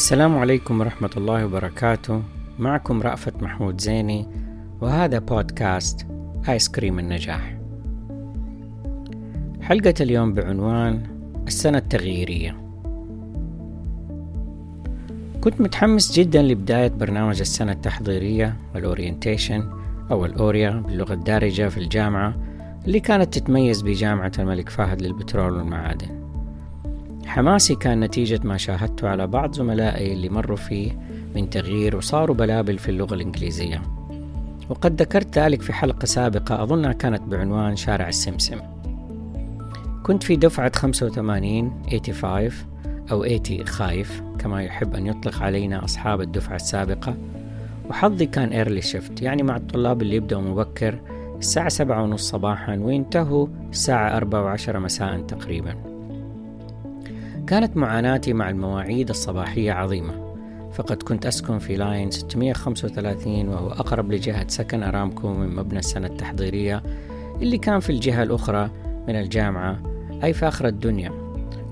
السلام عليكم ورحمة الله وبركاته. معكم رأفت محمود زيني وهذا بودكاست آيس كريم النجاح. حلقة اليوم بعنوان السنة التغييرية. كنت متحمس جدا لبداية برنامج السنة التحضيرية والأورينتيشن أو الأوريا باللغة الدارجة في الجامعة اللي كانت تتميز بجامعة الملك فهد للبترول والمعادن. حماسي كان نتيجة ما شاهدته على بعض زملائي اللي مروا فيه من تغيير وصاروا بلابل في اللغة الإنجليزية. وقد ذكرت ذلك في حلقة سابقة أظنها كانت بعنوان شارع السمسم. كنت في دفعة 85 85 أو 80 خايف كما يحب أن يطلق علينا أصحاب الدفعة السابقة. وحظي كان early shift يعني مع الطلاب اللي يبدأوا مبكر الساعة سبعة ونص صباحا وينتهوا الساعة أربعة وعشرة مساء تقريبا. كانت معاناتي مع المواعيد الصباحية عظيمة. فقد كنت أسكن في لاين 635 وهو أقرب لجهة سكن أرامكو من مبنى السنة التحضيرية اللي كان في الجهة الأخرى من الجامعة أي في آخر الدنيا.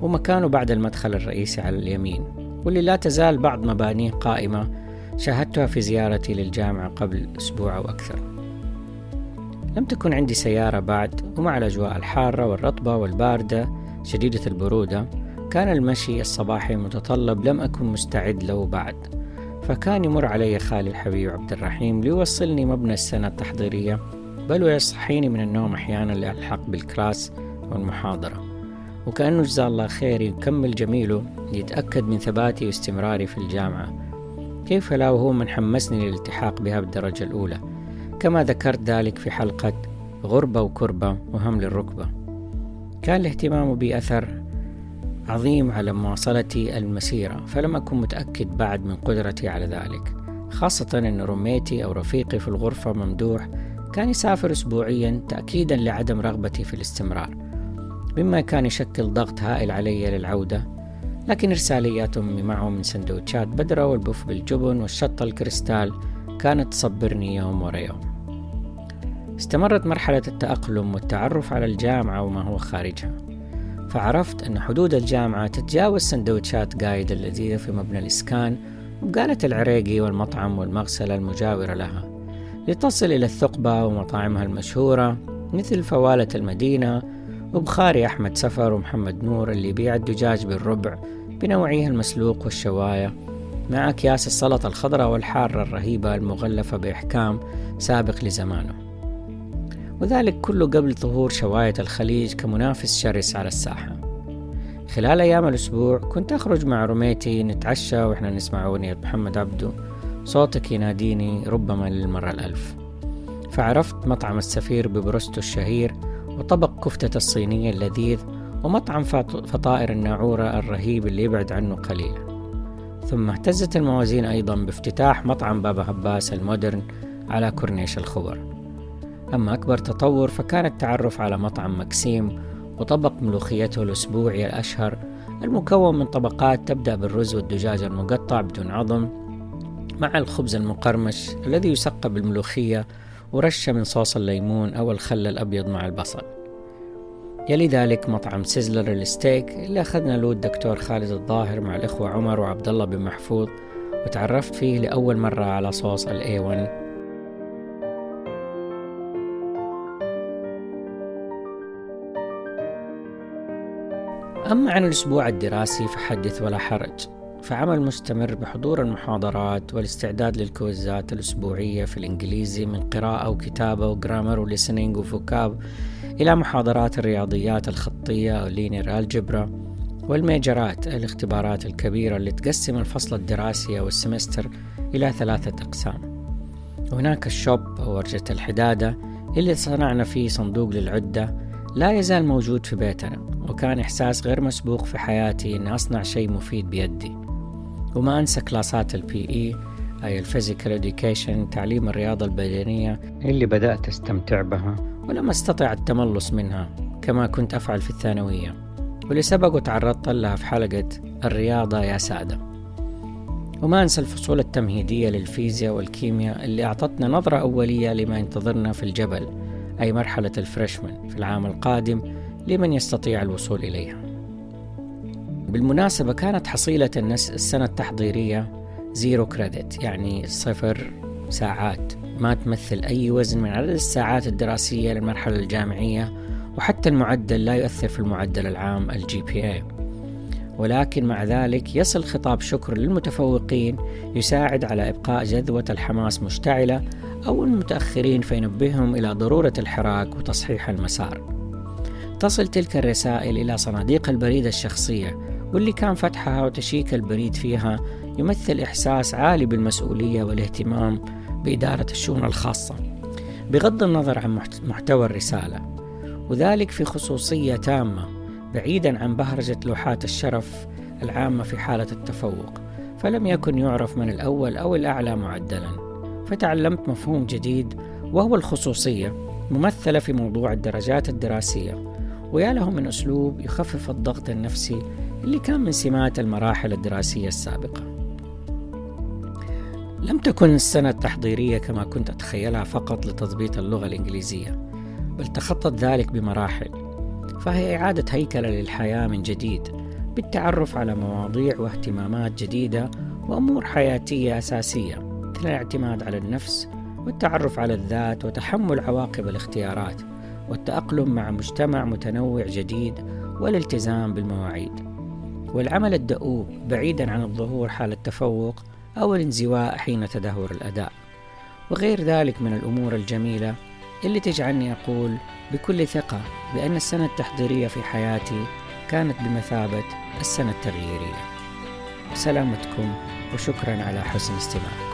ومكانه بعد المدخل الرئيسي على اليمين واللي لا تزال بعض مبانيه قائمة شاهدتها في زيارتي للجامعة قبل أسبوع أو أكثر. لم تكن عندي سيارة بعد ومع الأجواء الحارة والرطبة والباردة شديدة البرودة كان المشي الصباحي متطلب لم أكن مستعد له بعد فكان يمر علي خالي الحبيب عبد الرحيم ليوصلني مبنى السنة التحضيرية بل ويصحيني من النوم أحيانا لألحق بالكلاس والمحاضرة. وكأنه جزاه الله خير يكمل جميله يتأكد من ثباتي واستمراري في الجامعة. كيف لا وهو من حمسني للالتحاق بها بالدرجة الأولى؟ كما ذكرت ذلك في حلقة غربة وكربة وهم للركبة. كان الاهتمام بي أثر عظيم على مواصلتي المسيرة فلم أكن متأكد بعد من قدرتي على ذلك. خاصة أن رميتي أو رفيقي في الغرفة ممدوح كان يسافر أسبوعيا تأكيدا لعدم رغبتي في الاستمرار. مما كان يشكل ضغط هائل علي للعودة لكن إرساليات أمي معه من سندوتشات بدرة والبوف بالجبن والشطة الكريستال كانت تصبرني يوم ورا يوم. استمرت مرحلة التأقلم والتعرف على الجامعة وما هو خارجها. فعرفت أن حدود الجامعة تتجاوز سندوتشات قايد اللذيذة في مبنى الإسكان وبقالة العريقي والمطعم والمغسلة المجاورة لها لتصل إلى الثقبة ومطاعمها المشهورة مثل فوالة المدينة وبخاري أحمد سفر ومحمد نور اللي يبيع الدجاج بالربع بنوعيه المسلوق والشواية مع أكياس السلطة الخضراء والحارة الرهيبة المغلفة بإحكام سابق لزمانه. وذلك كله قبل ظهور شواية الخليج كمنافس شرس على الساحة. خلال أيام الأسبوع كنت أخرج مع رميتي نتعشى وإحنا نسمع أغنية محمد عبده صوتك يناديني ربما للمرة الألف. فعرفت مطعم السفير ببروستو الشهير وطبق كفتة الصينية اللذيذ ومطعم فطائر الناعورة الرهيب اللي يبعد عنه قليلا ثم اهتزت الموازين أيضا بافتتاح مطعم بابا هباس ال modern على كورنيش الخبر. أما أكبر تطور فكان التعرف على مطعم مكسيم وطبق ملوخيته الأسبوعي الأشهر المكون من طبقات تبدأ بالرز والدجاج المقطع بدون عظم مع الخبز المقرمش الذي يسقى بالملوخية ورشة من صوص الليمون أو الخل الأبيض مع البصل. يلي ذلك مطعم سيزلر الستيك اللي أخذنا له الدكتور خالد الظاهر مع الإخوة عمر وعبد الله بن محفوظ وتعرفت فيه لأول مرة على صوص ال A1 أما عن الأسبوع الدراسي فحدث ولا حرج فعمل مستمر بحضور المحاضرات والاستعداد للكويزات الأسبوعية في الإنجليزي من قراءة وكتابة و grammar و listening و vocab إلى محاضرات الرياضيات الخطية أو linear algebra والميجرات الاختبارات الكبيرة اللي تقسم الفصل الدراسي أو ال semester إلى ثلاثة أقسام. وهناك ال shop أو ورشة الحدادة اللي صنعنا فيه صندوق للعدة لا يزال موجود في بيتنا وكان إحساس غير مسبوق في حياتي إني أصنع شيء مفيد بيدي. وما أنسى كلاسات ال PE أي ال physical education تعليم الرياضة البدنية اللي بدأت أستمتع بها ولم أستطع التملص منها كما كنت أفعل في الثانوية. واللي سبق وتعرضت لها في حلقة الرياضة يا سادة. وما أنسى الفصول التمهيدية للفيزياء والكيمياء اللي أعطتنا نظرة أولية لما ينتظرنا في الجبل. أي مرحلة الفريشمان في العام القادم لمن يستطيع الوصول إليها. بالمناسبة كانت حصيلة السنة التحضيرية زيرو كريدت يعني صفر ساعات. ما تمثل أي وزن من عدد الساعات الدراسية للمرحلة الجامعية وحتى المعدل لا يؤثر في المعدل العام ال GPA ولكن مع ذلك يصل خطاب شكر للمتفوقين يساعد على إبقاء جذوة الحماس مشتعلة أو المتأخرين فينبههم إلى ضرورة الحراك وتصحيح المسار. تصل تلك الرسائل إلى صناديق البريد الشخصية واللي كان فتحها و check البريد فيها يمثل إحساس عالي بالمسؤولية والاهتمام بإدارة الشؤون الخاصة بغض النظر عن محتوى الرسالة وذلك في خصوصية تامة بعيدا عن بهرجة لوحات الشرف العامة في حالة التفوق فلم يكن يعرف من الأول أو الأعلى معدلا. فتعلمت مفهوم جديد وهو الخصوصية ممثلة في موضوع الدرجات الدراسية. ويا له من أسلوب يخفف الضغط النفسي اللي كان من سمات المراحل الدراسية السابقة. لم تكن السنة التحضيرية كما كنت أتخيلها فقط لتضبيط اللغة الإنجليزية بل تخطت ذلك بمراحل. فهي إعادة هيكلة للحياة من جديد بالتعرف على مواضيع واهتمامات جديدة وأمور حياتية أساسية مثل الاعتماد على النفس والتعرف على الذات وتحمل عواقب الاختيارات والتأقلم مع مجتمع متنوع جديد والالتزام بالمواعيد. والعمل الدؤوب بعيدا عن الظهور حال التفوق أو الانزواء حين تدهور الأداء. وغير ذلك من الأمور الجميلة اللي تجعلني أقول بكل ثقة بأن السنة التحضيرية في حياتي كانت بمثابة السنة التغييرية. سلامتكم وشكرا على حسن استماعكم.